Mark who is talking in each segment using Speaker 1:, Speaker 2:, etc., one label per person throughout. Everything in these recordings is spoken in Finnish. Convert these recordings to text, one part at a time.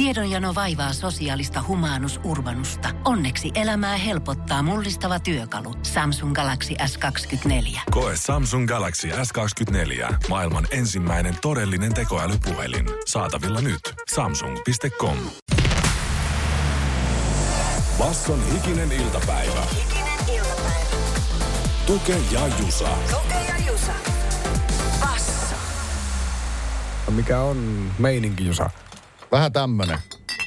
Speaker 1: Tiedonjano vaivaa sosiaalista humanus urbanusta. Onneksi elämää helpottaa mullistava työkalu. Samsung Galaxy S24.
Speaker 2: Koe Samsung Galaxy S24. Maailman ensimmäinen todellinen tekoälypuhelin. Saatavilla nyt. Samsung.com. Basson hikinen iltapäivä.
Speaker 3: Hikinen iltapäivä.
Speaker 2: Tuke ja Jusa.
Speaker 3: Tuke ja Jusa. Basso.
Speaker 4: Mikä on meininki, Jusa?
Speaker 5: Vähän tämmönen.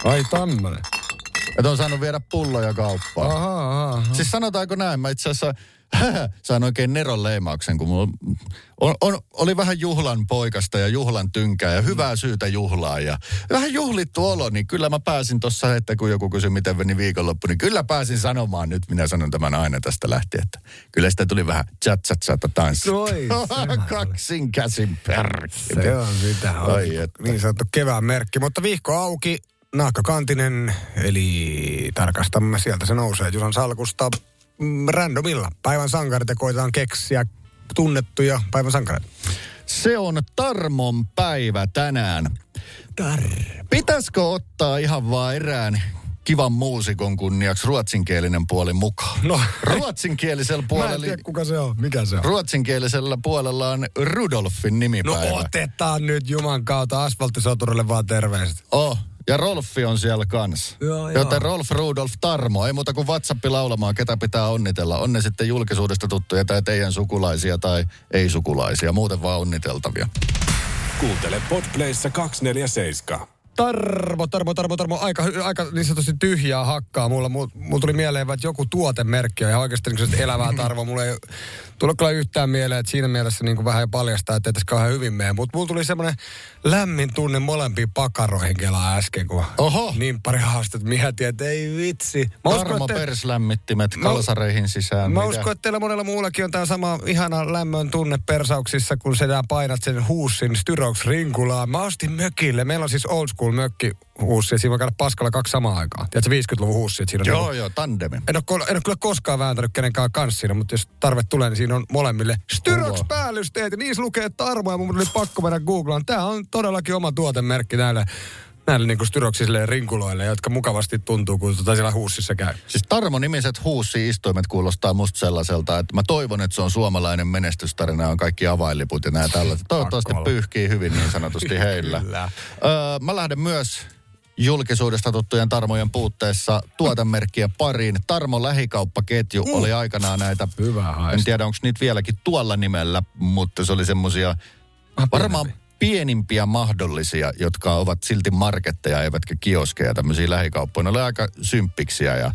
Speaker 4: Ai tämmönen.
Speaker 5: Että on saanut viedä pulloja kauppaan.
Speaker 4: Aha, aha. aha.
Speaker 5: Siis sanotaanko näin, mä itse asiassa sain oikein neron leimauksen, kun mulla on, on, oli vähän juhlan poikasta ja juhlan tynkää ja hyvää syytä juhlaa ja vähän juhlittu olo, niin kyllä mä pääsin tuossa, että kun joku kysyi, miten meni viikonloppu, niin kyllä pääsin sanomaan nyt, minä sanon tämän aina tästä lähtien, että kyllä sitä tuli vähän chat chat chat tanssi. Kaksin käsin perkele.
Speaker 4: Se on sitä. On
Speaker 5: Ai että.
Speaker 4: Niin sanottu kevään merkki. Mutta vihko auki, naakkakantinen, eli tarkastamme sieltä se nousee Jusan salkusta randomilla. Päivän sankarit ja koitetaan keksiä tunnettuja päivän sankareita.
Speaker 5: Se on Tarmon päivä tänään. Pitäisikö ottaa ihan vaan erään kivan muusikon kunniaksi ruotsinkielinen puoli mukaan?
Speaker 4: No.
Speaker 5: Ruotsinkielisellä
Speaker 4: Mä en
Speaker 5: puolella,
Speaker 4: tiedä, kuka se on. Mikä se on?
Speaker 5: ruotsinkielisellä puolella on Rudolfin
Speaker 4: No
Speaker 5: nimipäivä.
Speaker 4: otetaan nyt Juman kautta asfalttisoturille vaan terveiset.
Speaker 5: Oh, ja Rolfi on siellä kanssa.
Speaker 4: Joo,
Speaker 5: Joten
Speaker 4: joo.
Speaker 5: Rolf Rudolf Tarmo, ei muuta kuin WhatsApp laulamaan, ketä pitää onnitella. On ne sitten julkisuudesta tuttuja tai teidän sukulaisia tai ei-sukulaisia, muuten vaan onniteltavia.
Speaker 2: Kuuntele Podplayssa 247.
Speaker 4: Tarmo, Tarmo, Tarmo, Tarmo, aika, aika niin sanotusti tyhjää hakkaa mulla. Mulla, tuli mieleen, että joku tuotemerkki on ihan oikeasti niin elävää Tarmo. Mulla ei tullut kyllä yhtään mieleen, että siinä mielessä niin kuin vähän paljastaa, että ei tässä kauhean hyvin mene. Mutta mulla tuli semmoinen lämmin tunne molempiin pakaroihin kelaa äsken, kun
Speaker 5: Oho.
Speaker 4: niin pari haastetta mietin, että ei vitsi. Mä uskon,
Speaker 5: Tarmo
Speaker 4: että-
Speaker 5: perslämmittimet
Speaker 4: Mä-
Speaker 5: kalsareihin sisään.
Speaker 4: Mä
Speaker 5: Mitä?
Speaker 4: uskon, että teillä monella muullakin on tämä sama ihana lämmön tunne persauksissa, kun sä painat sen huussin Styrox rinkulaan. Mä ostin mökille. Meillä on siis old school mökki huussi ja siinä voi käydä paskalla kaksi samaa aikaa. Tiedätkö 50-luvun huussi, että siinä on
Speaker 5: Joo,
Speaker 4: niinku-
Speaker 5: joo, tandemi.
Speaker 4: en ole, en ole kyllä koskaan vääntänyt kenenkään kanssa siinä, mutta jos tarve tulee, niin siinä on molemmille Styrox päällysteet ja niissä lukee Tarmo ja mun oli pakko mennä googlaan. Tämä on todellakin oma tuotemerkki näille, näille niin Styroxisille rinkuloille, jotka mukavasti tuntuu, kun tota siellä huussissa käy.
Speaker 5: Siis Tarmo-nimiset huussi-istuimet kuulostaa musta sellaiselta, että mä toivon, että se on suomalainen menestystarina, on kaikki avainliput ja nämä tällaiset. Toivottavasti pyyhkii hyvin niin sanotusti heillä. Öö, mä lähden myös julkisuudesta tuttujen Tarmojen puutteessa tuotemerkkien pariin. Tarmo lähikauppaketju oli aikanaan näitä,
Speaker 4: Hyvä haista.
Speaker 5: en tiedä onko niitä vieläkin tuolla nimellä, mutta se oli semmosia
Speaker 4: Ah,
Speaker 5: varmaan. Pienimpiä mahdollisia, jotka ovat silti marketteja eivätkä kioskeja, tämmöisiä lähikauppoja. Ne oli aika symppiksiä ja,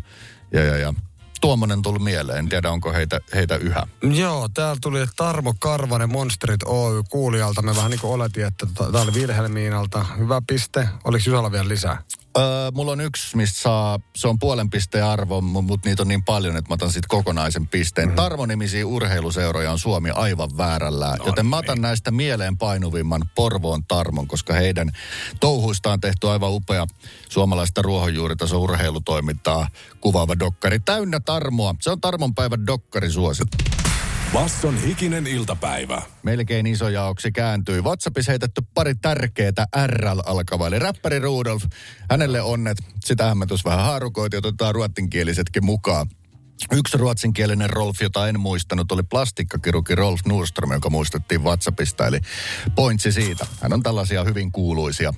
Speaker 5: ja, ja, ja tuommoinen tuli mieleen. En tiedä, onko heitä, heitä yhä.
Speaker 4: Joo, täällä tuli Tarmo Karvanen Monsterit Oy kuulijalta. Me vähän niin kuin oletin, että tämä oli Vilhelmiinalta. Hyvä piste. Oliko Jusalla vielä lisää?
Speaker 5: Öö, mulla on yksi, mistä saa, se on puolen pisteen arvo, mutta niitä on niin paljon, että mä otan siitä kokonaisen pisteen. Mm. Tarmo-nimisiä urheiluseuroja on Suomi aivan väärällä, no, joten mä otan näistä mieleen painuvimman Porvoon Tarmon, koska heidän touhuistaan on tehty aivan upea suomalaista ruohonjuuritaso urheilutoimintaa kuvaava dokkari. Täynnä Tarmoa. Se on Tarmon päivän dokkari suosittu.
Speaker 2: Basson hikinen iltapäivä.
Speaker 5: Melkein isojaoksi kääntyi. WhatsAppissa heitetty pari tärkeää RL alkavaa. Eli räppäri Rudolf, hänelle onnet. Sitähän me tuossa vähän haarukoitiin, otetaan ruotsinkielisetkin mukaan. Yksi ruotsinkielinen Rolf, jota en muistanut, oli plastikkakirurgi Rolf Nordström, joka muistettiin WhatsAppista. Eli pointsi siitä. Hän on tällaisia hyvin kuuluisia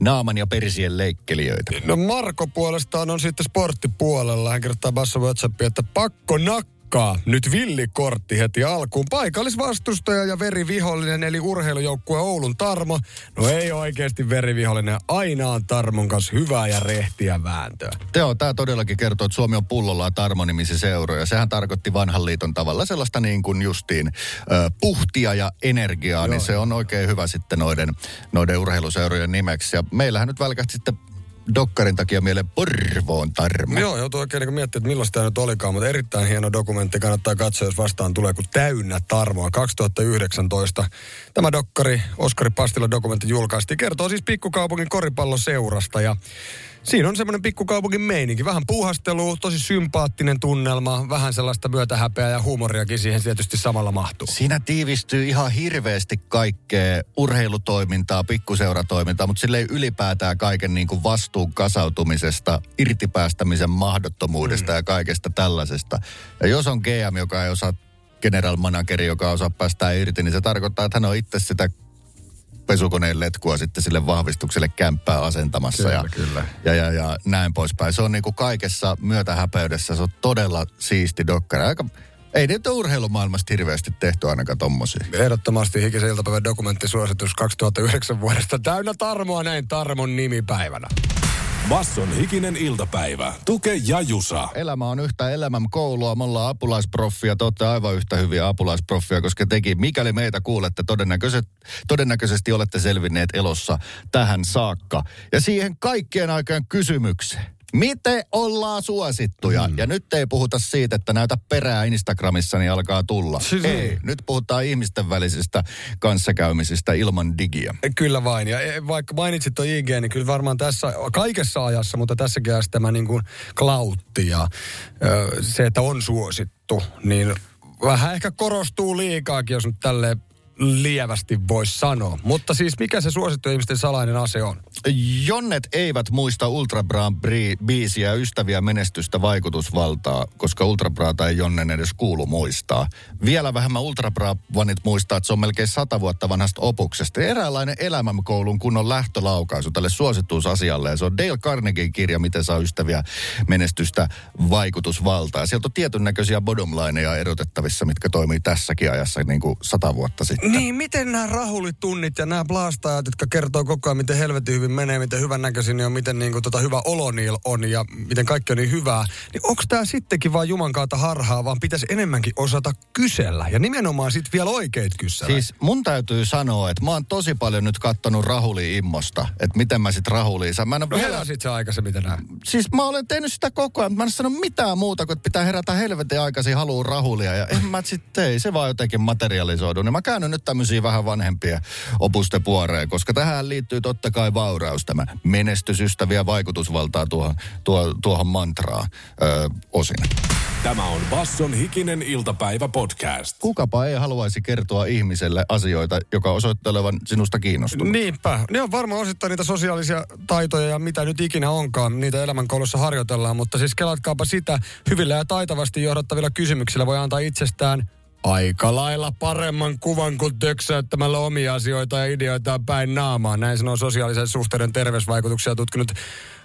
Speaker 5: naaman ja persien leikkelijöitä.
Speaker 4: No Marko puolestaan on sitten sporttipuolella. Hän kirjoittaa Bassa WhatsAppia, että pakko nakkaa. Nyt villikortti heti alkuun. Paikallisvastustaja ja verivihollinen eli urheilujoukkue Oulun Tarmo. No ei oikeasti verivihollinen. Aina on Tarmon kanssa hyvää ja rehtiä vääntöä.
Speaker 5: Joo, tämä todellakin kertoo, että Suomi on pullollaan Tarmo-nimisiä seuroja. Sehän tarkoitti vanhan liiton tavalla sellaista niin kuin justiin ö, puhtia ja energiaa, niin se on oikein hyvä sitten noiden, noiden urheiluseurojen nimeksi. Ja meillähän nyt välkähti sitten Dokkarin takia mieleen Porvoon Tarmo.
Speaker 4: Joo, joutuu oikein niin miettimään, että millaista tämä nyt olikaan, mutta erittäin hieno dokumentti. Kannattaa katsoa, jos vastaan tulee kuin täynnä tarmoa. 2019 tämä dokkari, Oskari Pastila dokumentti julkaistiin. Kertoo siis pikkukaupungin koripalloseurasta ja Siinä on semmoinen pikkukaupungin meininki. Vähän puuhastelua, tosi sympaattinen tunnelma, vähän sellaista myötähäpeää ja huumoriakin siihen tietysti samalla mahtuu.
Speaker 5: Siinä tiivistyy ihan hirveästi kaikkea urheilutoimintaa, pikkuseuratoimintaa, mutta sille ei ylipäätään kaiken niin kuin vastuun kasautumisesta, irtipäästämisen mahdottomuudesta mm. ja kaikesta tällaisesta. Ja jos on GM, joka ei osaa general manageri, joka osaa päästää irti, niin se tarkoittaa, että hän on itse sitä pesukoneen letkua sitten sille vahvistukselle kämppää asentamassa
Speaker 4: Kyllä,
Speaker 5: ja,
Speaker 4: kyllä.
Speaker 5: Ja, ja, ja näin poispäin. Se on niin kuin kaikessa myötähäpeydessä, se on todella siisti dokkari. Aika, ei niitä urheilumaailmasta hirveästi tehty ainakaan tommosia.
Speaker 4: Ehdottomasti Hikisen iltapäivän dokumenttisuositus 2009 vuodesta. Täynnä tarmoa näin Tarmon nimipäivänä.
Speaker 2: Basson hikinen iltapäivä. Tuke ja Jusa.
Speaker 5: Elämä on yhtä elämän koulua. Me ollaan apulaisproffia. Te olette aivan yhtä hyviä apulaisproffia, koska tekin, mikäli meitä kuulette, todennäköisesti, todennäköisesti olette selvinneet elossa tähän saakka. Ja siihen kaikkien aikaan kysymykseen. Miten ollaan suosittuja? Mm. Ja nyt ei puhuta siitä, että näytä perää Instagramissa, niin alkaa tulla.
Speaker 4: Siis-
Speaker 5: ei, nyt puhutaan ihmisten välisistä kanssakäymisistä ilman digiä.
Speaker 4: Kyllä vain. Ja e, vaikka mainitsit tuon IG, niin kyllä varmaan tässä, kaikessa ajassa, mutta tässäkin ajassa tämä niin kuin klautti ja se, että on suosittu, niin vähän ehkä korostuu liikaakin, jos nyt tälleen lievästi voisi sanoa. Mutta siis mikä se suosittu ihmisten salainen ase on?
Speaker 5: Jonnet eivät muista Ultra Braan biisiä ystäviä menestystä vaikutusvaltaa, koska Ultra Braata ei Jonnen edes kuulu muistaa. Vielä vähemmän Ultra Braa-vanit muistaa, että se on melkein sata vuotta vanhasta opuksesta. Eräänlainen elämänkoulun kunnon lähtölaukaisu tälle suosituusasialle. Ja se on Dale Carnegien kirja, miten saa ystäviä menestystä vaikutusvaltaa. Sieltä on tietyn näköisiä bottomlineja erotettavissa, mitkä toimii tässäkin ajassa niin kuin sata vuotta sitten.
Speaker 4: Niin, miten nämä rahulitunnit ja nämä blastajat, jotka kertoo koko ajan, miten helvetin hyvin menee, miten hyvän näköisin on, miten niin kuin, tota, hyvä olo niillä on ja miten kaikki on niin hyvää. Niin onko tämä sittenkin vaan Juman kautta harhaa, vaan pitäisi enemmänkin osata kysellä. Ja nimenomaan sitten vielä oikeit kysellä.
Speaker 5: Siis mun täytyy sanoa, että mä oon tosi paljon nyt kattonut Rahuli Immosta, että miten mä sit Rahuliin saan. Mä en
Speaker 4: no
Speaker 5: vielä-
Speaker 4: sit se aikaisemmin tänään.
Speaker 5: siis mä olen tehnyt sitä koko ajan, mutta mä en sano mitään muuta kuin, että pitää herätä helvetin aikaisin haluun rahulia. Ja en mä sit tee, se vaan jotenkin materialisoidu. Niin mä käännyn nyt tämmöisiä vähän vanhempia opustepuoreja, koska tähän liittyy totta kai vauraus, tämä menestysystäviä vaikutusvaltaa tuohon, tuo, tuohon mantraa ö, osin.
Speaker 2: Tämä on Basson hikinen iltapäivä podcast.
Speaker 5: Kukapa ei haluaisi kertoa ihmiselle asioita, joka osoittelevan sinusta kiinnostunut.
Speaker 4: Niinpä. Ne on varmaan osittain niitä sosiaalisia taitoja ja mitä nyt ikinä onkaan. Niitä elämänkoulussa harjoitellaan, mutta siis kelatkaapa sitä. Hyvillä ja taitavasti johdattavilla kysymyksillä voi antaa itsestään aika lailla paremman kuvan kuin töksäyttämällä omia asioita ja ideoita päin naamaan. Näin sanoo sosiaalisen suhteiden terveysvaikutuksia tutkinut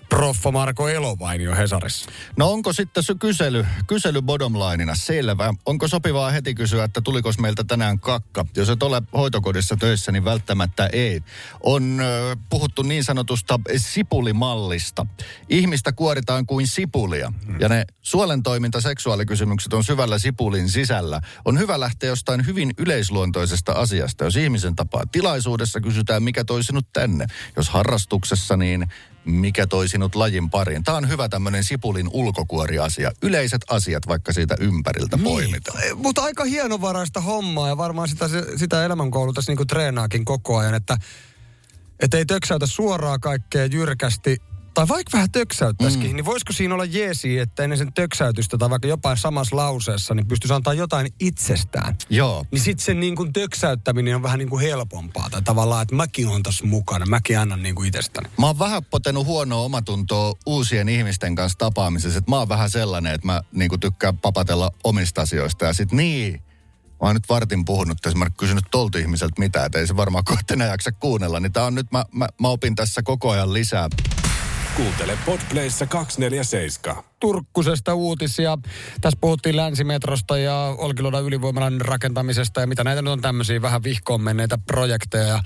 Speaker 4: proffa Marko Elovainio Hesarissa.
Speaker 5: No onko sitten se kysely, kysely bottomlineina selvä? Onko sopivaa heti kysyä, että tuliko meiltä tänään kakka? Jos et ole hoitokodissa töissä, niin välttämättä ei. On ö, puhuttu niin sanotusta sipulimallista. Ihmistä kuoritaan kuin sipulia. Ja ne suolen toiminta seksuaalikysymykset on syvällä sipulin sisällä. On hyvä lähteä jostain hyvin yleisluontoisesta asiasta. Jos ihmisen tapaa tilaisuudessa, kysytään mikä toi sinut tänne. Jos harrastuksessa, niin mikä toi sinut lajin pariin. Tämä on hyvä tämmöinen sipulin ulkokuoriasia. Yleiset asiat, vaikka siitä ympäriltä poimitaan.
Speaker 4: Eh, Mutta aika hienovaraista hommaa ja varmaan sitä, sitä elämänkoulu tässä niinku treenaakin koko ajan, että et ei töksäytä suoraan kaikkea jyrkästi. Tai vaikka vähän töksäyttäisikin, mm. niin voisiko siinä olla jeesi, että ennen sen töksäytystä tai vaikka jopa samassa lauseessa, niin pystyisi antaa jotain itsestään.
Speaker 5: Joo.
Speaker 4: Niin sitten sen niin kuin töksäyttäminen on vähän niin kuin helpompaa. Tai tavallaan, että mäkin on tässä mukana, mäkin annan niin kuin itsestäni.
Speaker 5: Mä oon vähän potenut huonoa omatuntoa uusien ihmisten kanssa tapaamisessa. Että mä oon vähän sellainen, että mä niinku tykkään papatella omista asioista. Ja sit niin, mä oon nyt vartin puhunut tässä, mä oon kysynyt tolta ihmiseltä mitään, että ei se varmaan kohta enää jaksa kuunnella. Niin tää on nyt, mä, mä, mä opin tässä koko ajan lisää.
Speaker 2: Kuuntele Podplayssa 247.
Speaker 4: Turkkusesta uutisia. Tässä puhuttiin länsimetrosta ja Olkiluodon ylivoimalan rakentamisesta ja mitä näitä nyt on tämmöisiä vähän vihkoon menneitä projekteja.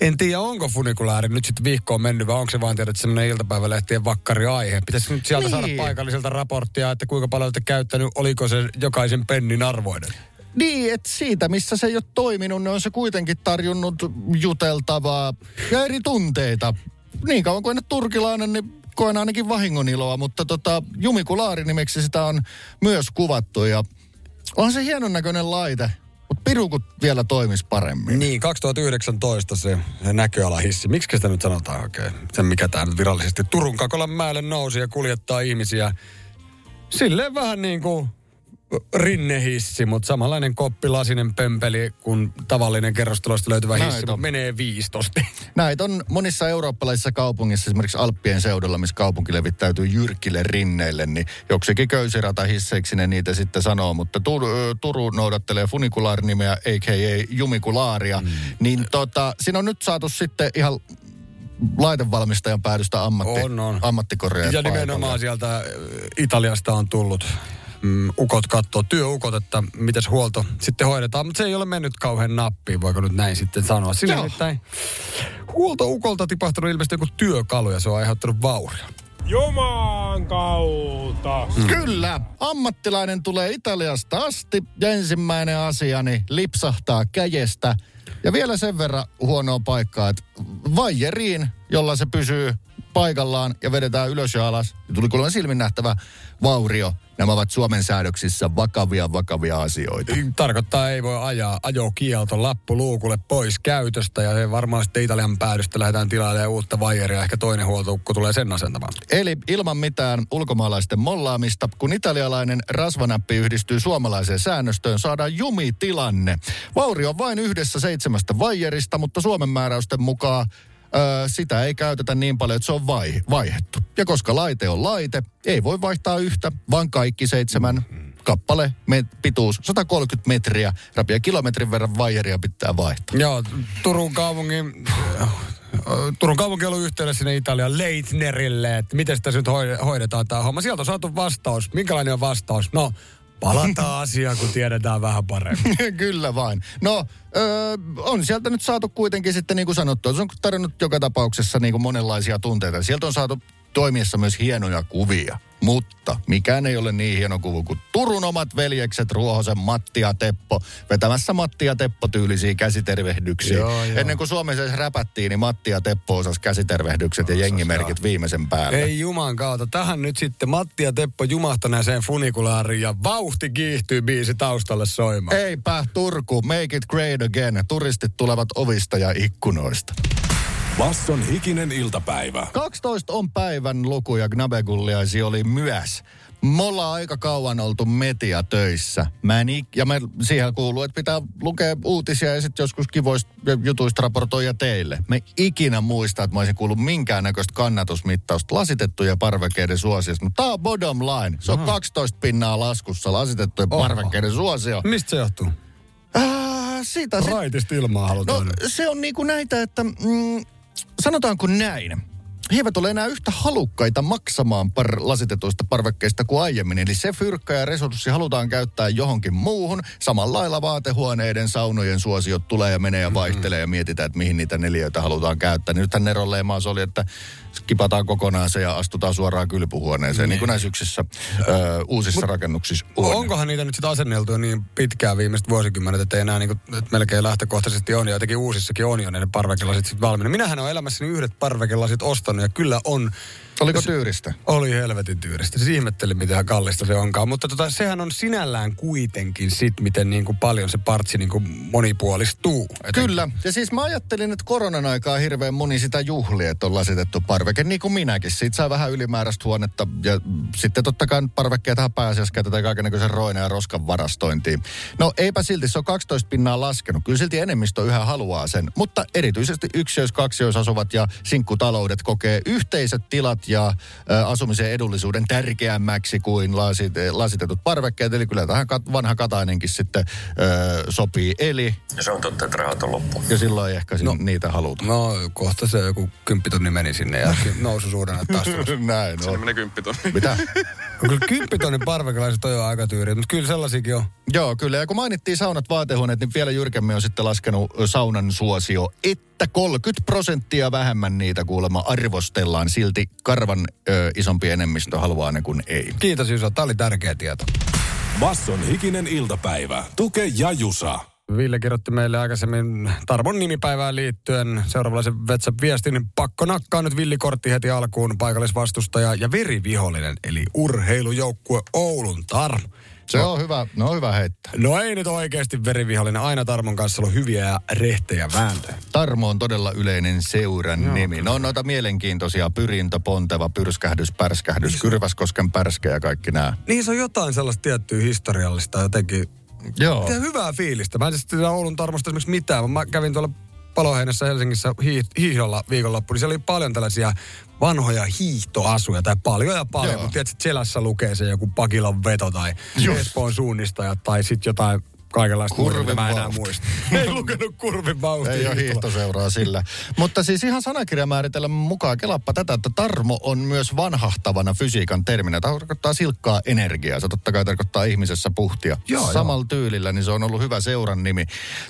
Speaker 4: En tiedä, onko funikulaari nyt sitten vihkoon mennyt vai onko se vaan tiedät semmoinen iltapäivälehtien vakkari aihe. Pitäisikö nyt sieltä
Speaker 5: Niin.
Speaker 4: saada paikalliselta raporttia, että kuinka paljon olette käyttänyt, oliko se jokaisen pennin arvoinen?
Speaker 5: Niin, että siitä, missä se ei ole toiminut, niin on se kuitenkin tarjonnut juteltavaa ja eri tunteita. Niin kauan kuin en turkilainen, niin koen ainakin vahingon iloa, mutta tota, Jumikulaari nimeksi sitä on myös kuvattu ja onhan se hienon näköinen laite. mutta pirukut vielä toimis paremmin.
Speaker 4: Niin, 2019 se, se näköalahissi. Miksi sitä nyt sanotaan oikein? Se mikä tämä nyt virallisesti Turun Kakolan mäelle nousi ja kuljettaa ihmisiä. Silleen vähän niin kuin rinnehissi, mutta samanlainen koppilasinen pömpeli kuin tavallinen kerrostalosta löytyvä
Speaker 5: Näin
Speaker 4: hissi,
Speaker 5: on.
Speaker 4: mutta menee viistosti.
Speaker 5: Näitä on monissa eurooppalaisissa kaupungissa, esimerkiksi Alppien seudulla, missä kaupunki levittäytyy jyrkille rinneille, niin joksikin köysirata hisseiksi ne niitä sitten sanoo, mutta Tur- Turu noudattelee funikulaarinimeä, a.k.a. jumikulaaria, mm. niin tota, siinä on nyt saatu sitten ihan laitevalmistajan päädystä ammatti,
Speaker 4: On, on.
Speaker 5: ammattikorjaaja
Speaker 4: Ja nimenomaan sieltä Italiasta on tullut mm, ukot katsoo, työukot, että miten huolto sitten hoidetaan. Mutta se ei ole mennyt kauhean nappiin, voiko nyt näin sitten sanoa. Sillä
Speaker 5: Joo.
Speaker 4: nimittäin huoltoukolta tipahtanut ilmeisesti joku työkalu ja se on aiheuttanut vauria.
Speaker 6: Juman kautta.
Speaker 5: Kyllä, ammattilainen tulee Italiasta asti ja ensimmäinen asia niin lipsahtaa käjestä. Ja vielä sen verran huonoa paikkaa, että vaijeriin, jolla se pysyy paikallaan ja vedetään ylös ja alas, tuli kuulemma silmin nähtävä vaurio. Nämä ovat Suomen säädöksissä vakavia, vakavia asioita.
Speaker 4: Tarkoittaa ei voi ajaa ajokielto lappu luukulle pois käytöstä ja se varmaan sitten Italian päädystä lähdetään tilailemaan uutta vaijeria. Ehkä toinen huoltoukko tulee sen asentamaan.
Speaker 5: Eli ilman mitään ulkomaalaisten mollaamista, kun italialainen rasvanäppi yhdistyy suomalaiseen säännöstöön, saadaan jumitilanne. Vaurio on vain yhdessä seitsemästä vaijerista, mutta Suomen määräysten mukaan Öö, sitä ei käytetä niin paljon, että se on vai, vaihettu. Ja koska laite on laite, ei voi vaihtaa yhtä, vaan kaikki seitsemän kappale, me, pituus 130 metriä, rapia kilometrin verran vaijeria pitää vaihtaa.
Speaker 4: Joo, Turun kaupungin... Turun kaupunki on ollut yhteydessä sinne Italian Leitnerille, että miten sitä nyt hoi- hoidetaan tämä homma. Sieltä on saatu vastaus. Minkälainen on vastaus? No, palataan asiaan, kun tiedetään vähän paremmin.
Speaker 5: Kyllä vain. No, öö, on sieltä nyt saatu kuitenkin sitten niin kuin sanottu, se on tarjonnut joka tapauksessa niin kuin monenlaisia tunteita. Sieltä on saatu toimiessa myös hienoja kuvia. Mutta mikään ei ole niin hieno kuvu kuin Turun omat veljekset Ruohosen Matti ja Teppo vetämässä Matti ja Teppo tyylisiä käsitervehdyksiä.
Speaker 4: Joo, joo.
Speaker 5: Ennen kuin Suomessa edes räpättiin, niin Matti ja Teppo osas käsitervehdykset ja jengimerkit viimeisen päälle.
Speaker 4: Ei juman kautta. Tähän nyt sitten Matti ja Teppo jumahtaneeseen funikulaariin ja vauhti kiihtyy biisi taustalle soimaan.
Speaker 5: Eipä Turku, make it great again. Turistit tulevat ovista ja ikkunoista.
Speaker 2: Basson hikinen iltapäivä.
Speaker 5: 12 on päivän luku ja Gnabegulliaisi oli myös. Me ollaan aika kauan oltu metia töissä. Mä en ik- ja me siihen kuuluu, että pitää lukea uutisia ja sitten joskus kivoista jutuista raportoida teille. Me ikinä muista, että mä olisin kuullut minkäännäköistä kannatusmittausta lasitettujen parvekkeiden suosiosta. Mutta tää on bottom line. Se on 12 pinnaa laskussa lasitettujen
Speaker 4: Oho.
Speaker 5: parvekkeiden suosio.
Speaker 4: Mistä se johtuu?
Speaker 5: Äh, siitä
Speaker 4: Raitista ilmaa
Speaker 5: No
Speaker 4: halutaan. nyt.
Speaker 5: se on niinku näitä, että mm, sanotaanko näin. He eivät ole enää yhtä halukkaita maksamaan par lasitetuista parvekkeista kuin aiemmin. Eli se fyrkkä ja resurssi halutaan käyttää johonkin muuhun. Samalla lailla vaatehuoneiden, saunojen suosiot tulee ja menee ja vaihtelee ja mietitään, että mihin niitä neliöitä halutaan käyttää. Niin nythän Neron leimaus oli, että kipataan kokonaan se ja astutaan suoraan kylpyhuoneeseen, niin kuin näissä yksissä ö, uusissa rakennuksissa on.
Speaker 4: Onkohan niitä nyt sitten asenneltu niin pitkään viimeiset vuosikymmenet, että ei enää niinku, että melkein lähtökohtaisesti on ja jotenkin uusissakin on jo ne parvekelasit sitten valmiina. Minähän olen elämässäni yhdet parvekelasit ostanut ja kyllä on,
Speaker 5: Oliko tyyristä?
Speaker 4: oli helvetin tyyristä. Siis ihmettelin, miten kallista se onkaan. Mutta tota, sehän on sinällään kuitenkin sit, miten niin kuin paljon se partsi niin kuin monipuolistuu. Etenkin.
Speaker 5: Kyllä. Ja siis mä ajattelin, että koronan aikaa hirveän moni sitä juhlia, että on lasitettu parveke, niin kuin minäkin. Siitä saa vähän ylimääräistä huonetta ja sitten totta kai parvekkeetahan pääasiassa käytetään kaikenlaisen roina ja roskan varastointiin. No eipä silti, se on 12 pinnaa laskenut. Kyllä silti enemmistö yhä haluaa sen. Mutta erityisesti yksiöis, kaksiöis asuvat ja sinkkutaloudet kokee yhteiset tilat ja asumisen edullisuuden tärkeämmäksi kuin lasit, lasitetut parvekkeet. Eli kyllä tähän kat, vanha Katainenkin sitten ö, sopii. Eli
Speaker 7: Ja se on totta, että rahat on loppu.
Speaker 5: ja silloin ei ehkä no. niitä haluta.
Speaker 4: No kohta se joku kymppitonni meni sinne ja nousu suurena taas.
Speaker 5: Näin on.
Speaker 6: Menee kymppitonni.
Speaker 5: Mitä?
Speaker 4: No kyllä kymppitonnin parvekelaiset on jo aika tyyriä, mutta kyllä sellaisiakin on.
Speaker 5: Joo, kyllä. Ja kun mainittiin saunat, vaatehuoneet, niin vielä jyrkemmin on sitten laskenut saunan suosio, että 30 prosenttia vähemmän niitä kuulemma arvostellaan. Silti karvan ö, isompi enemmistö haluaa ne kuin ei.
Speaker 4: Kiitos Jusa, tämä oli tärkeä tieto.
Speaker 2: Basson hikinen iltapäivä. Tuke ja Jusa.
Speaker 4: Ville kirjoitti meille aikaisemmin Tarmon nimipäivään liittyen seuraavanlaisen WhatsApp-viestin. Pakko nakkaa nyt villikortti heti alkuun paikallisvastustaja ja verivihollinen, eli urheilujoukkue Oulun Tarmo.
Speaker 5: Se on hyvä, no hyvä heittää.
Speaker 4: No ei nyt oikeasti verivihollinen. Aina Tarmon kanssa ollut hyviä ja rehtejä vääntöjä.
Speaker 5: Tarmo on todella yleinen seuran Joo, nimi. No on noita mielenkiintoisia pyrintö, ponteva, pyrskähdys, pärskähdys, Kyrväskosken pärskä ja kaikki nämä.
Speaker 4: Niin se on jotain sellaista tiettyä historiallista jotenkin.
Speaker 5: Joo.
Speaker 4: Tää hyvää fiilistä. Mä en siis tiedä Oulun Tarmosta esimerkiksi mitään, mutta mä kävin tuolla Paloheinässä Helsingissä hii- hiihdolla viikonloppu, niin siellä oli paljon tällaisia vanhoja hiihtoasuja, tai paljon ja paljon,
Speaker 5: Joo.
Speaker 4: mutta tiedätkö, että selässä lukee se joku Pakilan veto tai. Espoon suunnistaja tai sitten jotain kaikenlaista
Speaker 5: Kurvin
Speaker 4: muuta, mä en enää muista. Ei lukenut kurvin vauhtia.
Speaker 5: Ei ole hiihtoseuraa sillä. Mutta siis ihan sanakirjamääritelmän mukaan kelappa tätä, että tarmo on myös vanhahtavana fysiikan terminä. Tämä tarkoittaa silkkaa energiaa. Se totta kai tarkoittaa ihmisessä puhtia.
Speaker 4: Joo,
Speaker 5: Samalla tyylillä, niin se on ollut hyvä seuran nimi.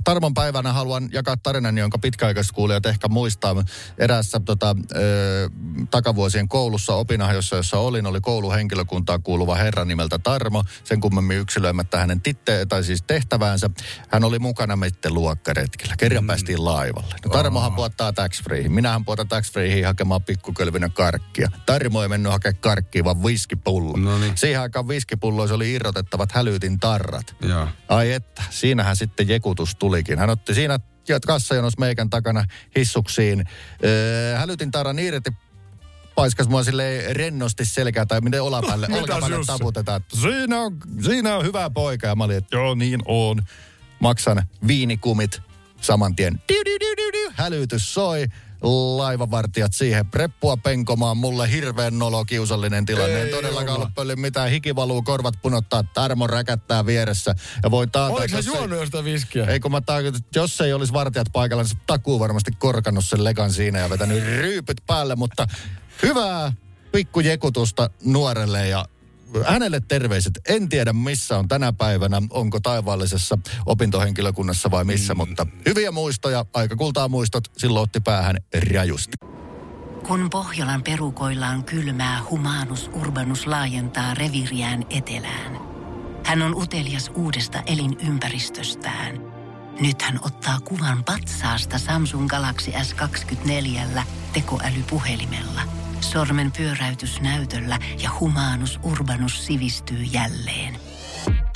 Speaker 5: Tarmon päivänä haluan jakaa tarinan, jonka pitkäaikaiset kuulijat ehkä muistaa. Eräässä tota, ö, takavuosien koulussa opinahjossa, jossa olin, oli kouluhenkilökuntaan kuuluva herra nimeltä Tarmo. Sen kummemmin yksilöimättä hänen titte, tai siis tehtäväänsä. Hän oli mukana meitten luokkaretkellä. Kerran päästiin laivalle. No, Tarmohan puottaa tax freehin. Minähän puotan tax freehin hakemaan pikkukölvinä karkkia. Tarmo ei mennyt hakemaan karkkia, vaan viskipullo.
Speaker 4: No niin.
Speaker 5: Siihen aikaan viskipulloissa oli irrotettavat hälytin tarrat.
Speaker 4: Joo.
Speaker 5: Ai että, siinähän sitten jekutus tulikin. Hän otti siinä ja kassajonos meikän takana hissuksiin. Öö, hälytin tarran irti, paiskas mua silleen rennosti selkää tai miten olapäälle,
Speaker 4: Mitäs
Speaker 5: olkapäälle taputetaan. että Siinä on, siinä on hyvä poika. Ja mä olin, että joo niin on. Maksan viinikumit saman tien. Diu, diu, diu, diu, diu. Hälytys soi. Laivavartijat siihen preppua penkomaan. Mulle hirveän nolo kiusallinen tilanne.
Speaker 4: Ei
Speaker 5: Ei todellakaan ollut pöllin mitään. Hiki valuu, korvat punottaa, tarmo räkättää vieressä. Ja voi taata,
Speaker 4: Oliko
Speaker 5: ei-
Speaker 4: juonut jo sitä viskiä?
Speaker 5: ei kun mä että jos ei olisi vartijat paikalla, niin se takuu varmasti korkannut sen lekan siinä ja vetänyt ryypyt päälle, mutta hyvää pikkujekutusta nuorelle ja hänelle terveiset. En tiedä missä on tänä päivänä, onko taivaallisessa opintohenkilökunnassa vai missä, mutta hyviä muistoja, aika kultaa muistot, silloin otti päähän rajusti.
Speaker 1: Kun Pohjolan perukoillaan kylmää, humanus urbanus laajentaa reviriään etelään. Hän on utelias uudesta elinympäristöstään. Nyt hän ottaa kuvan patsaasta Samsung Galaxy S24 tekoälypuhelimella. Sormen pyöräytys näytöllä ja humanus urbanus sivistyy jälleen.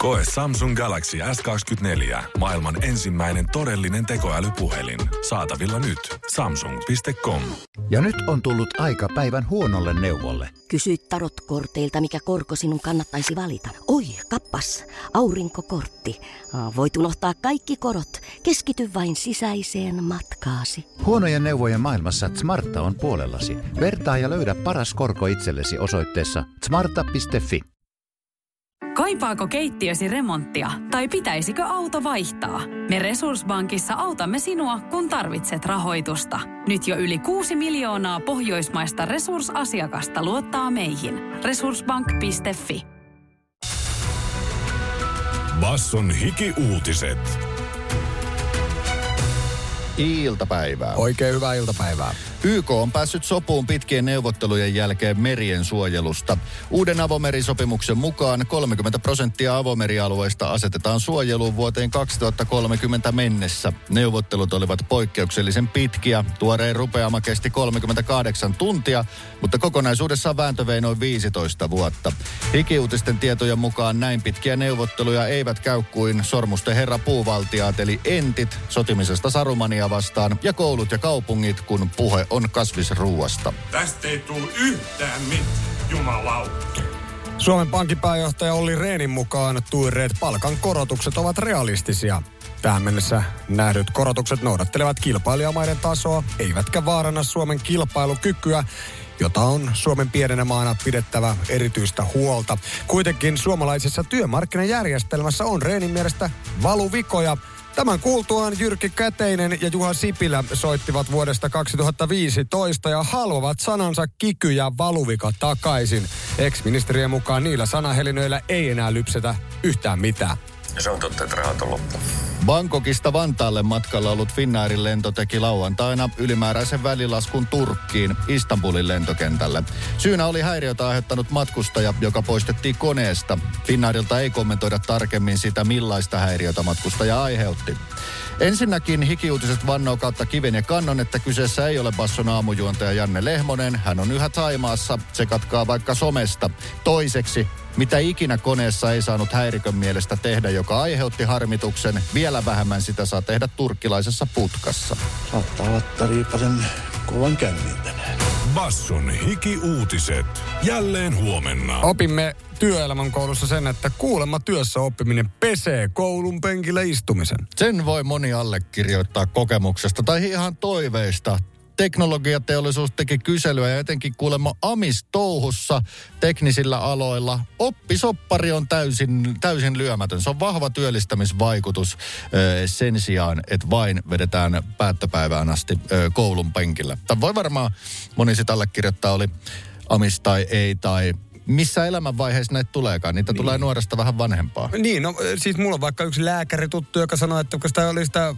Speaker 2: Koe Samsung Galaxy S24. Maailman ensimmäinen todellinen tekoälypuhelin. Saatavilla nyt. Samsung.com.
Speaker 8: Ja nyt on tullut aika päivän huonolle neuvolle.
Speaker 9: Kysy tarotkorteilta, mikä korko sinun kannattaisi valita. Oi, kappas, aurinkokortti. Voit unohtaa kaikki korot. Keskity vain sisäiseen matkaasi.
Speaker 8: Huonojen neuvojen maailmassa Smarta on puolellasi. Vertaa ja löydä paras korko itsellesi osoitteessa smarta.fi.
Speaker 10: Kaipaako keittiösi remonttia tai pitäisikö auto vaihtaa? Me Resurssbankissa autamme sinua, kun tarvitset rahoitusta. Nyt jo yli 6 miljoonaa pohjoismaista resursasiakasta luottaa meihin. Resurssbank.fi
Speaker 2: Basson hiki-uutiset.
Speaker 5: Iltapäivää.
Speaker 4: Oikein hyvää iltapäivää.
Speaker 5: YK on päässyt sopuun pitkien neuvottelujen jälkeen merien suojelusta. Uuden avomerisopimuksen mukaan 30 prosenttia avomerialueista asetetaan suojeluun vuoteen 2030 mennessä. Neuvottelut olivat poikkeuksellisen pitkiä. Tuoreen rupeama kesti 38 tuntia, mutta kokonaisuudessaan vääntö vei noin 15 vuotta. Hikiuutisten tietojen mukaan näin pitkiä neuvotteluja eivät käy kuin sormusten herra puuvaltiaat eli entit sotimisesta Sarumania vastaan ja koulut ja kaupungit, kun puhe on kasvisruuasta.
Speaker 6: Tästä ei tule yhtään mitään, jumalauta.
Speaker 4: Suomen Pankin pääjohtaja Olli Rehnin mukaan tuireet palkan korotukset ovat realistisia. Tähän mennessä nähdyt korotukset noudattelevat kilpailijamaiden tasoa, eivätkä vaaranna Suomen kilpailukykyä, jota on Suomen pienenä maana pidettävä erityistä huolta. Kuitenkin suomalaisessa työmarkkinajärjestelmässä on Rehnin mielestä valuvikoja. Tämän kuultuaan Jyrki Käteinen ja Juha Sipilä soittivat vuodesta 2015 ja haluavat sanansa kiky ja valuvika takaisin. Ex-ministerien mukaan niillä sanahelinöillä ei enää lypsetä yhtään mitään.
Speaker 7: Se on totta, että rahat on loppu.
Speaker 5: Bangkokista Vantaalle matkalla ollut Finnairin lento teki lauantaina ylimääräisen välilaskun Turkkiin Istanbulin lentokentälle. Syynä oli häiriötä aiheuttanut matkustaja, joka poistettiin koneesta. Finnairilta ei kommentoida tarkemmin sitä, millaista häiriötä matkustaja aiheutti. Ensinnäkin hikiuutiset vannoo kautta kiven ja kannon, että kyseessä ei ole Basson aamujuontaja Janne Lehmonen. Hän on yhä Taimaassa. Se katkaa vaikka somesta. Toiseksi mitä ikinä koneessa ei saanut häirikön mielestä tehdä, joka aiheutti harmituksen. Vielä vähemmän sitä saa tehdä turkkilaisessa putkassa.
Speaker 11: Saattaa olla Riipasen kovan tänään.
Speaker 2: Basson hiki-uutiset. Jälleen huomenna.
Speaker 4: Opimme työelämän koulussa sen, että kuulemma työssä oppiminen pesee koulun penkillä istumisen.
Speaker 5: Sen voi moni allekirjoittaa kokemuksesta tai ihan toiveista. Teknologiateollisuus teki kyselyä ja etenkin kuulemma Amistouhussa teknisillä aloilla oppisoppari on täysin, täysin lyömätön. Se on vahva työllistämisvaikutus sen sijaan, että vain vedetään päättöpäivään asti koulun penkillä. Tämä voi varmaan moni sitä allekirjoittaa, oli Amis tai ei tai missä elämänvaiheessa näitä tuleekaan. Niitä niin. tulee nuoresta vähän vanhempaa.
Speaker 4: Niin, no siis mulla on vaikka yksi lääkäri tuttu, joka sanoi, että kun sitä oli sitä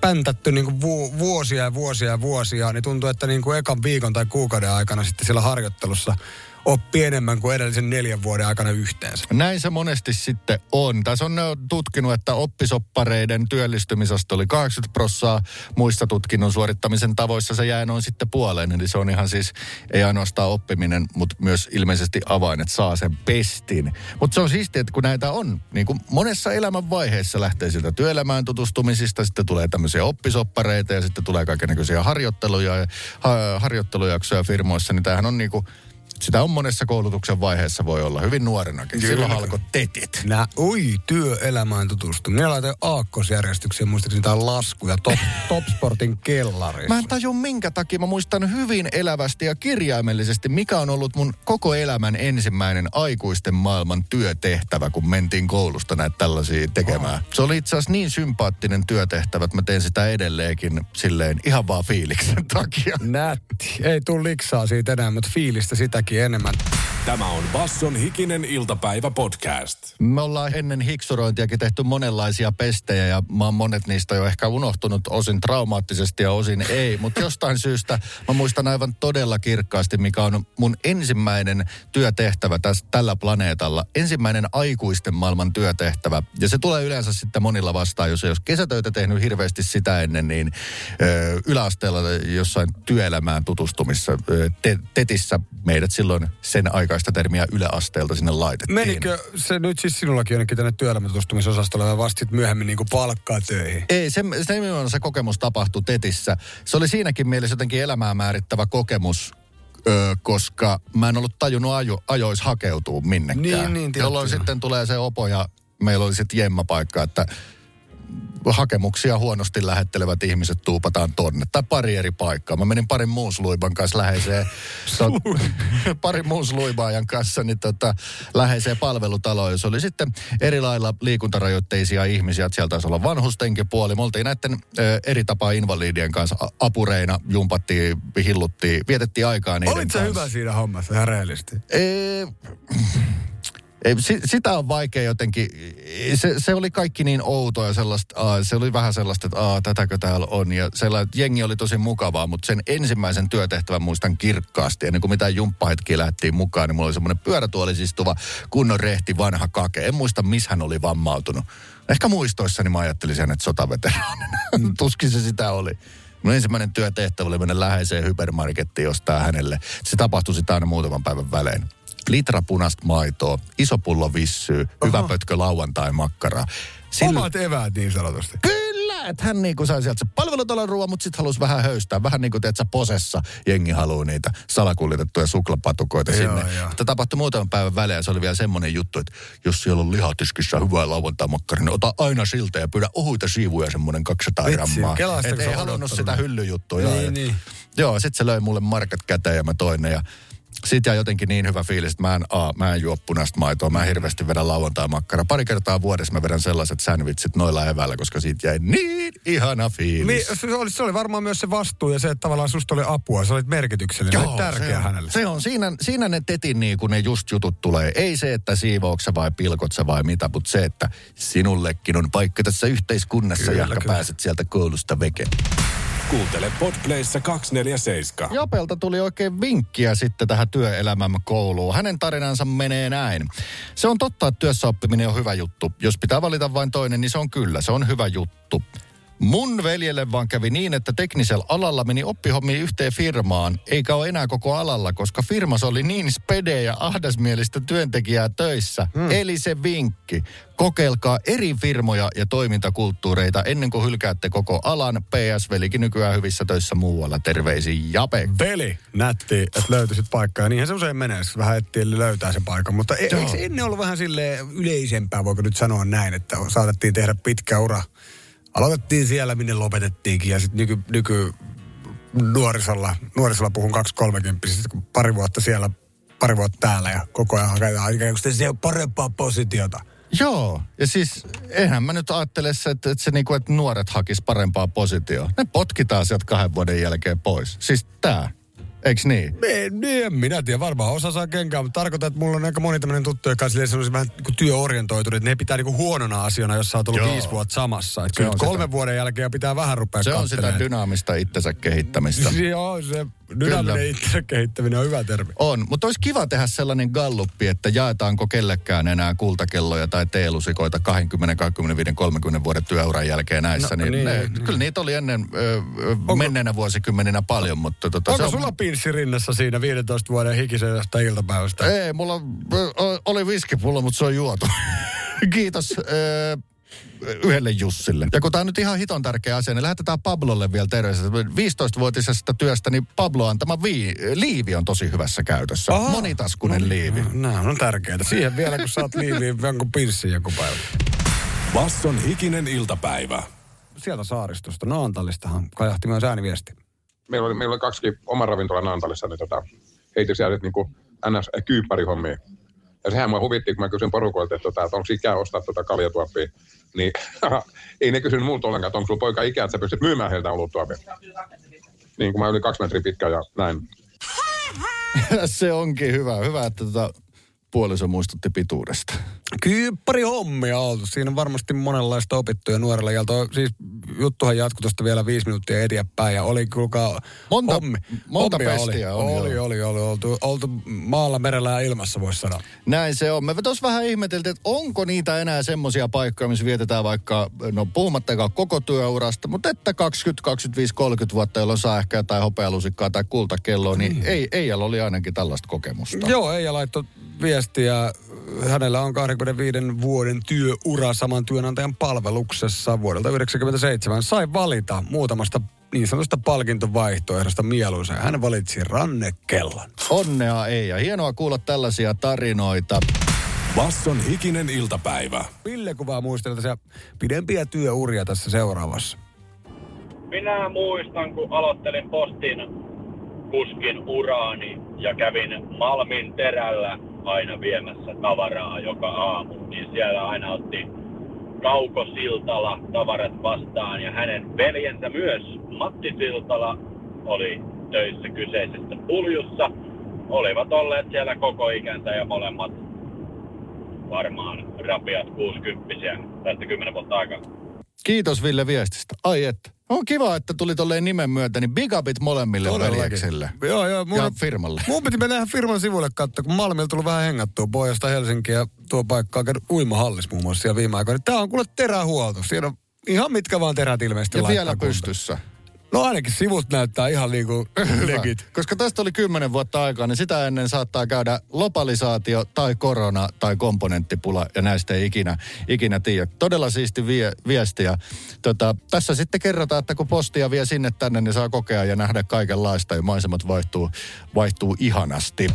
Speaker 4: päntätty niin kuin vu- vuosia ja vuosia ja vuosia, niin tuntuu, että niin kuin ekan viikon tai kuukauden aikana sitten siellä harjoittelussa oppii enemmän kuin edellisen neljän vuoden aikana yhteensä.
Speaker 5: Näin se monesti sitten on. Tässä on tutkinut, että oppisoppareiden työllistymisaste oli 80 prossaa. Muissa tutkinnon suorittamisen tavoissa se jää noin sitten puoleen. Eli se on ihan siis, ei ainoastaan oppiminen, mutta myös ilmeisesti avain, että saa sen pestin. Mutta se on siistiä, että kun näitä on, niin kuin monessa elämän vaiheessa lähtee siltä työelämään tutustumisista, sitten tulee tämmöisiä oppisoppareita ja sitten tulee kaikenlaisia harjoitteluja ja ha- harjoittelujaksoja firmoissa, niin tämähän on niin kuin sitä on monessa koulutuksen vaiheessa voi olla hyvin nuorenakin.
Speaker 4: Kyllä.
Speaker 5: Silloin alkoi tetit.
Speaker 4: Nää, ui, työelämään tutustuminen. Minä laitoin aakkosjärjestykseen muistaakseni jotain laskuja top, Topsportin kellarissa.
Speaker 5: Mä en tajua minkä takia. Mä muistan hyvin elävästi ja kirjaimellisesti, mikä on ollut mun koko elämän ensimmäinen aikuisten maailman työtehtävä, kun mentiin koulusta näitä tällaisia tekemään. Se oli itse asiassa niin sympaattinen työtehtävä, että mä teen sitä edelleenkin silleen ihan vaan fiiliksen takia.
Speaker 4: Nätti. Ei tuu liksaa siitä enää, mutta fiilistä sitäkin enemmän.
Speaker 2: Tämä on Basson hikinen iltapäivä podcast.
Speaker 5: Me ollaan ennen hiksurointiakin tehty monenlaisia pestejä ja mä oon monet niistä jo ehkä unohtunut osin traumaattisesti ja osin ei. Mutta jostain syystä mä muistan aivan todella kirkkaasti, mikä on mun ensimmäinen työtehtävä tässä, tällä planeetalla. Ensimmäinen aikuisten maailman työtehtävä. Ja se tulee yleensä sitten monilla vastaan, jos ei olisi kesätöitä tehnyt hirveästi sitä ennen, niin ö, yläasteella jossain työelämään tutustumissa ö, te, tetissä meidät silloin sen aikaista termiä yläasteelta sinne laitettiin.
Speaker 4: Menikö se nyt siis sinullakin jonnekin tänne työelämätutustumisosastolle vai vasta sit myöhemmin niin palkkaa töihin?
Speaker 5: Ei, se, se se kokemus tapahtui TETissä. Se oli siinäkin mielessä jotenkin elämää määrittävä kokemus, ö, koska mä en ollut tajunnut ajo, ajois hakeutua minnekään.
Speaker 4: Niin, niin,
Speaker 5: Jolloin
Speaker 4: tietty.
Speaker 5: sitten tulee se opo ja meillä oli sitten jemmapaikka, että hakemuksia huonosti lähettelevät ihmiset tuupataan tonne. Tai pari eri paikkaa. Mä menin parin muusluiban kanssa läheiseen, tot, parin muusluibaajan kanssa niin tota, läheiseen palvelutaloon. Ja se oli sitten eri lailla liikuntarajoitteisia ihmisiä. Että Siellä taisi olla vanhustenkin puoli. Me oltiin näiden ö, eri tapaa invalidien kanssa apureina, jumpattiin, hilluttiin, vietettiin aikaa niiden
Speaker 4: Olit sä
Speaker 5: kanssa.
Speaker 4: hyvä siinä hommassa, ihan rehellisesti?
Speaker 5: Ee, ei, si, sitä on vaikea jotenkin. Se, se oli kaikki niin outoa ja sellaista, aa, se oli vähän sellaista, että aa, tätäkö täällä on. Ja sellainen, jengi oli tosi mukavaa, mutta sen ensimmäisen työtehtävän muistan kirkkaasti. Ennen kuin mitään jumppahetkiä lähdettiin mukaan, niin mulla oli semmoinen pyörätuolissa istuva kunnon rehti vanha kake. En muista, missä hän oli vammautunut. Ehkä muistoissani mä ajattelin sen, että sotaveteraanina. Tuskin se sitä oli. Mun ensimmäinen työtehtävä oli mennä läheiseen hypermarkettiin ostaa hänelle. Se tapahtui sitä aina muutaman päivän välein. Litra punaista maitoa, iso pullo vissyy, hyvä pötkö lauantai makkaraa. Sillä-
Speaker 4: Omat eväät niin sanotusti.
Speaker 5: Kyllä, että hän niinku sai sieltä se palvelutalon ruoan, mutta sitten halusi vähän höystää. Vähän niin kuin teet sä posessa, jengi haluaa niitä salakuljetettuja suklapatukoita
Speaker 4: Joo,
Speaker 5: sinne.
Speaker 4: joo.
Speaker 5: Mutta tapahtui muutaman päivän välein ja se oli vielä semmoinen juttu, että jos siellä on lihatiskissä hyvää lauantai-makkara, niin ota aina siltä ja pyydä ohuita siivuja semmoinen 200
Speaker 4: Vitsi,
Speaker 5: grammaa.
Speaker 4: kelaastako
Speaker 5: Et ei halunnut sitä hyllyjuttua.
Speaker 4: Niin,
Speaker 5: joo.
Speaker 4: niin.
Speaker 5: Joo, sitten se löi mulle markat käteen ja mä toin ne ja siitä jäi jotenkin niin hyvä fiilis, että mä en, a, mä en juo punaista maitoa, mä en hirveästi vedä lauantai-makkara. Pari kertaa vuodessa mä vedän sellaiset sandwichit noilla eväillä, koska siitä jäi niin ihana fiilis.
Speaker 4: Niin, se, oli, se oli varmaan myös se vastuu ja se, että tavallaan susta oli apua. Se oli merkityksellinen, Joo, tärkeä
Speaker 5: se on,
Speaker 4: hänelle.
Speaker 5: Se on, siinä, siinä ne tetin niin kun ne just jutut tulee. Ei se, että siivouksa vai pilkotsa vai mitä, mutta se, että sinullekin on paikka tässä yhteiskunnassa,
Speaker 4: Kyllä,
Speaker 5: ja
Speaker 4: kyllä.
Speaker 5: pääset sieltä koulusta veke.
Speaker 2: Kuuntele Podplayssa 247.
Speaker 5: Japelta tuli oikein vinkkiä sitten tähän työelämämme kouluun. Hänen tarinansa menee näin. Se on totta, että työssäoppiminen on hyvä juttu. Jos pitää valita vain toinen, niin se on kyllä, se on hyvä juttu. Mun veljelle vaan kävi niin, että teknisellä alalla meni oppihommiin yhteen firmaan, eikä ole enää koko alalla, koska firmassa oli niin spede ja ahdasmielistä työntekijää töissä. Hmm. Eli se vinkki. Kokeilkaa eri firmoja ja toimintakulttuureita ennen kuin hylkäätte koko alan. PS Velikin nykyään hyvissä töissä muualla. Terveisiin Jape.
Speaker 4: Veli, nätti, että löytyisit paikkaa. Niinhän se usein menee, jos vähän etsii, eli löytää se paikan. Mutta e- eikö se ennen ollut vähän sille yleisempää, voiko nyt sanoa näin, että saatettiin tehdä pitkä ura. Aloitettiin siellä, minne lopetettiinkin, ja sitten nyky, nyky nuorisolla, nuorisolla puhun 230 kun pari vuotta siellä, pari vuotta täällä, ja koko ajan haketaan ikään kuin se ole parempaa positiota.
Speaker 5: Joo, ja siis eihän mä nyt ajattele se, että, että, se niinku, että nuoret hakis parempaa positioa. Ne potkitaan sieltä kahden vuoden jälkeen pois. Siis tää, eiks niin?
Speaker 4: En, en minä tiedä, varmaan osa saa kenkää, mutta tarkoitan, että mulla on aika moni tämmöinen tuttu, joka on vähän niin työorientoitunut, että ne pitää niin huonona asiana, jos sä oot ollut
Speaker 5: Joo.
Speaker 4: viisi vuotta samassa. Että kyllä kolmen
Speaker 5: sitä.
Speaker 4: vuoden jälkeen pitää vähän rupea
Speaker 5: Se on sitä dynaamista itsensä kehittämistä.
Speaker 4: Joo, se dynaaminen itsensä kehittäminen on hyvä termi.
Speaker 5: On, mutta olisi kiva tehdä sellainen galluppi, että jaetaanko kellekään enää kultakelloja tai teelusikoita 20, 25, 30 vuoden työuran jälkeen näissä.
Speaker 4: No,
Speaker 5: niin,
Speaker 4: niin,
Speaker 5: ne,
Speaker 4: niin.
Speaker 5: Kyllä niitä oli ennen ö, ö, menneenä vuosikymmeninä paljon, mutta tota,
Speaker 4: Onko
Speaker 5: se on,
Speaker 4: sulla pinssi rinnassa siinä 15 vuoden hikisestä iltapäivästä?
Speaker 5: Ei, mulla oli viskipullo, mutta se on juotu. Kiitos ö, yhdelle Jussille. Ja kun tämä on nyt ihan hiton tärkeä asia, niin lähetetään Pablolle vielä terveiset. 15-vuotisesta työstä, niin Pablo antama vii, liivi on tosi hyvässä käytössä.
Speaker 4: Aha.
Speaker 5: Monitaskunen liivi.
Speaker 4: Nämä on tärkeää. Siihen vielä, kun saat liiviin jonkun pinssin joku päivä.
Speaker 2: Basson hikinen iltapäivä.
Speaker 4: Sieltä saaristosta, Naantalistahan kajahti myös ääniviesti.
Speaker 12: meillä oli, meillä oli kaksi oman ravintolan Naantalissa, niin tota, heitin siellä niinku NS-kyyppärihommia. Ja sehän mua huvitti, kun mä kysyin porukoilta, että, tota, että onko ikää ostaa tota kaljatuoppia. Niin ei ne kysynyt multa ollenkaan, että onko sulla poika ikää, että sä pystyt myymään heiltä oluttuopia. Niin kuin mä olin kaksi metriä pitkä ja näin.
Speaker 5: se onkin hyvä. Hyvä, että tota puoliso muistutti pituudesta.
Speaker 4: Kyyppäri hommia oltu. Siinä on varmasti monenlaista opittuja nuorella. Ja toi, siis juttuhan jatkui tuosta vielä viisi minuuttia eteenpäin. Ja oli kuulkaa
Speaker 5: Monta-
Speaker 4: hommi.
Speaker 5: monta pestiä
Speaker 4: oli.
Speaker 5: on,
Speaker 4: Oli,
Speaker 5: joo.
Speaker 4: oli, oli, oltu, oltu maalla, merellä ja ilmassa, voisi sanoa.
Speaker 5: Näin se on. Me tuossa vähän ihmeteltiin, että onko niitä enää semmoisia paikkoja, missä vietetään vaikka, no puhumattakaan koko työurasta, mutta että 20, 25, 30 vuotta, jolloin saa ehkä jotain hopealusikkaa tai kultakelloa, niin ei, Eijalla oli ainakin tällaista kokemusta.
Speaker 4: Joo, Eija laittoi viestiä. Hänellä on 25 vuoden työura saman työnantajan palveluksessa vuodelta 1997. Sai valita muutamasta niin sanotusta palkintovaihtoehdosta mieluisen. Hän valitsi rannekellon.
Speaker 5: Onnea Eija. Hienoa kuulla tällaisia tarinoita.
Speaker 2: Basson hikinen iltapäivä.
Speaker 4: Ville kuvaa muistella tässä pidempiä työuria tässä seuraavassa.
Speaker 13: Minä muistan, kun aloittelin postin kuskin uraani ja kävin Malmin terällä aina viemässä tavaraa joka aamu, niin siellä aina otti Kauko Siltala tavarat vastaan ja hänen veljensä myös Matti Siltala oli töissä kyseisessä puljussa. Olivat olleet siellä koko ikänsä ja molemmat varmaan rapiat 60 tästä 10 vuotta aikaa.
Speaker 5: Kiitos Ville viestistä. Ai että. On kiva, että tuli tolleen nimen myötä, niin big upit molemmille veljeksille.
Speaker 4: Joo, joo. Mun,
Speaker 5: Ja firmalle.
Speaker 4: Mun piti mennä firman sivuille katsoa, kun Malmilla tuli vähän hengattua pohjasta Helsinkiä ja tuo paikka on käynyt uimahallis muun muassa siellä viime aikoina. Tää on kuule terähuolto. Siinä on ihan mitkä vaan terät ilmeisesti
Speaker 5: Ja vielä
Speaker 4: kuntoon.
Speaker 5: pystyssä.
Speaker 4: No ainakin sivut näyttää ihan niinku
Speaker 5: Hyvä.
Speaker 4: legit.
Speaker 5: Koska tästä oli kymmenen vuotta aikaa, niin sitä ennen saattaa käydä lopalisaatio tai korona tai komponenttipula, ja näistä ei ikinä, ikinä tiedä. Todella siisti vie, viestiä. Tota, tässä sitten kerrotaan, että kun postia vie sinne tänne, niin saa kokea ja nähdä kaikenlaista, ja maisemat vaihtuu, vaihtuu ihanasti.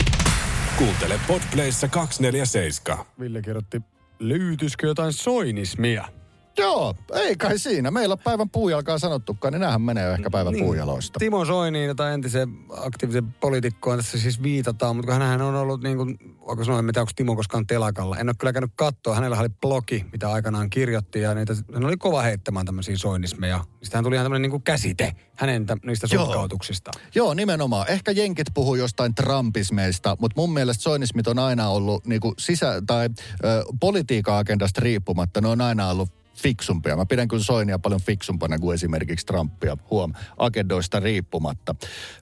Speaker 2: Kuuntele Podplayssa 247.
Speaker 4: Ville kirjoitti, löytyisikö jotain soinismia?
Speaker 5: Joo, ei kai siinä. Meillä on päivän puujalkaa sanottukaan, niin näähän menee ehkä päivän niin. puujaloista.
Speaker 4: Timo Soiniin, jota entisen aktiivisen poliitikkoon tässä siis viitataan, mutta kun hänhän on ollut niin kuin, voiko sanoa, en tiedä, onko Timo koskaan telakalla. En ole kyllä käynyt katsoa. Hänellä oli blogi, mitä aikanaan kirjoitti, ja niitä, hän oli kova heittämään tämmöisiä soinismeja. Sitähän tuli ihan tämmöinen niin kuin käsite hänen tä, niistä
Speaker 5: Joo.
Speaker 4: sukkautuksista.
Speaker 5: Joo, nimenomaan. Ehkä jenkit puhuu jostain trumpismeista, mutta mun mielestä soinismit on aina ollut niinku sisä- tai ö, politiikan agendasta riippumatta, ne on aina ollut fiksumpia. Mä pidän kyllä Soinia paljon fiksumpana kuin esimerkiksi Trumpia, huom, agendoista riippumatta.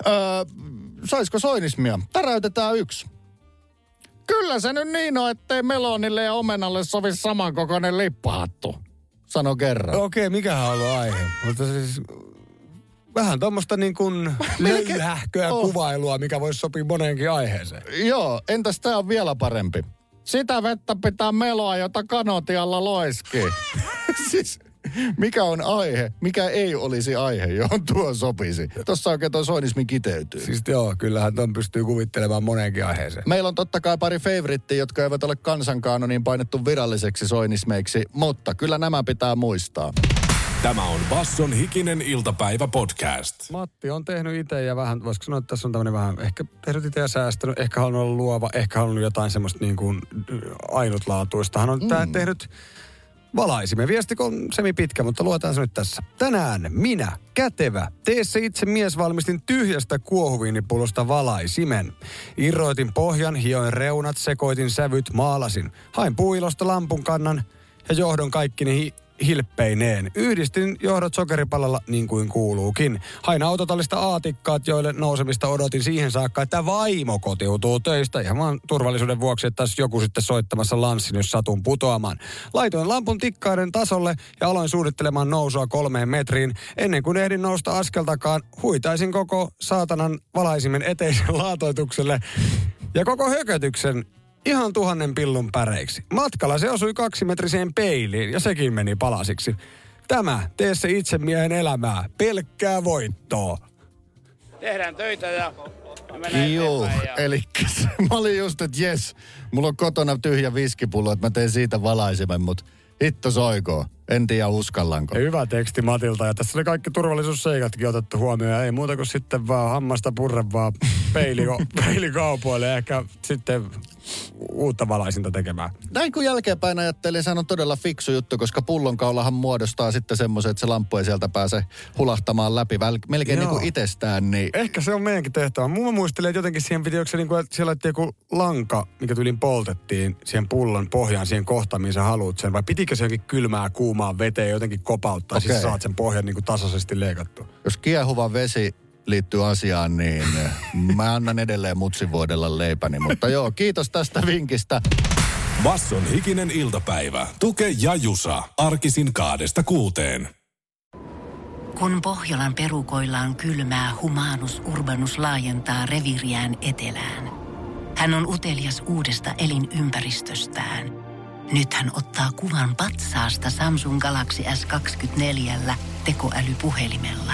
Speaker 5: Öö, saisiko soinismia? Täräytetään yksi. Kyllä se nyt niin on, ettei Melonille ja Omenalle sovi samankokoinen lippahattu. Sano kerran.
Speaker 4: Okei, mikähän on ollut aihe? Mutta siis vähän tuommoista niin kuin löyhähköä
Speaker 5: Oh.
Speaker 4: kuvailua, mikä voisi sopia moneenkin aiheeseen.
Speaker 5: Joo, entäs tää on vielä parempi? Sitä vettä pitää meloa, jota kanotialla loiskii. siis mikä on aihe, mikä ei olisi aihe, johon tuo sopisi. Tossa oikein tuo soinismi kiteytyy.
Speaker 4: Siis joo, kyllähän ton pystyy kuvittelemaan moneenkin aiheeseen.
Speaker 5: Meillä on totta kai pari favorittia, jotka eivät ole kansankaanoniin painettu viralliseksi soinismeiksi, mutta kyllä nämä pitää muistaa.
Speaker 2: Tämä on Basson hikinen iltapäivä podcast.
Speaker 4: Matti on tehnyt itse ja vähän, voisiko sanoa, että tässä on tämmöinen vähän, ehkä tehnyt itse ja säästänyt, ehkä halunnut olla luova, ehkä halunnut jotain semmoista niin kuin ainutlaatuista. Hän on mm. tehnyt valaisimme. Viesti on semi pitkä, mutta luetaan se nyt tässä. Tänään minä, kätevä, tee se itse mies valmistin tyhjästä kuohuviinipullosta valaisimen. Irroitin pohjan, hioin reunat, sekoitin sävyt, maalasin. Hain puilosta lampun kannan ja johdon kaikki ne hi- hilppeineen. Yhdistin johdot sokeripalalla niin kuin kuuluukin. Hain autotallista aatikkaat, joille nousemista odotin siihen saakka, että vaimo kotiutuu töistä. Ihan vaan turvallisuuden vuoksi, että tässä joku sitten soittamassa lanssin, jos satun putoamaan. Laitoin lampun tikkaiden tasolle ja aloin suunnittelemaan nousua kolmeen metriin. Ennen kuin ehdin nousta askeltakaan, huitaisin koko saatanan valaisimen eteisen laatoitukselle ja koko hökötyksen ihan tuhannen pillun päreiksi. Matkalla se osui kaksimetriseen peiliin ja sekin meni palasiksi. Tämä, tee se itse miehen elämää, pelkkää voittoa.
Speaker 14: Tehdään töitä ja
Speaker 5: Joo, eli mä olin just, että jes, mulla on kotona tyhjä viskipullo, että mä teen siitä valaisimen, mutta hitto soikoo. En tiedä uskallanko.
Speaker 4: Ja hyvä teksti Matilta ja tässä oli kaikki turvallisuusseikatkin otettu huomioon. Ja ei muuta kuin sitten vaan hammasta purre vaan peiliko, peilikaupoille ehkä sitten uutta valaisinta tekemään.
Speaker 5: Näin kun jälkeenpäin ajattelin, sehän on todella fiksu juttu, koska pullonkaulahan muodostaa sitten semmoisen, että se lamppu ei sieltä pääse hulahtamaan läpi väl, melkein niin kuin itsestään. Niin
Speaker 4: Ehkä se on meidänkin tehtävä. Mun muistelin, että jotenkin siihen piti, se niin kuin, että siellä laitettiin joku lanka, mikä tyliin poltettiin siihen pullon pohjaan siihen kohtaan, mihin sä haluat sen. Vai pitikö se jotenkin kylmää, kuumaa veteen jotenkin kopauttaa, okay. siis saat sen pohjan niin kuin tasaisesti leikattua.
Speaker 5: jos kiehuva vesi liittyy asiaan, niin mä annan edelleen mutsivuodella leipäni. Mutta joo, kiitos tästä vinkistä.
Speaker 2: Basson hikinen iltapäivä. Tuke ja Jusa. Arkisin kaadesta kuuteen.
Speaker 1: Kun Pohjolan perukoillaan kylmää, humanus urbanus laajentaa reviriään etelään. Hän on utelias uudesta elinympäristöstään. Nyt hän ottaa kuvan patsaasta Samsung Galaxy S24 tekoälypuhelimella.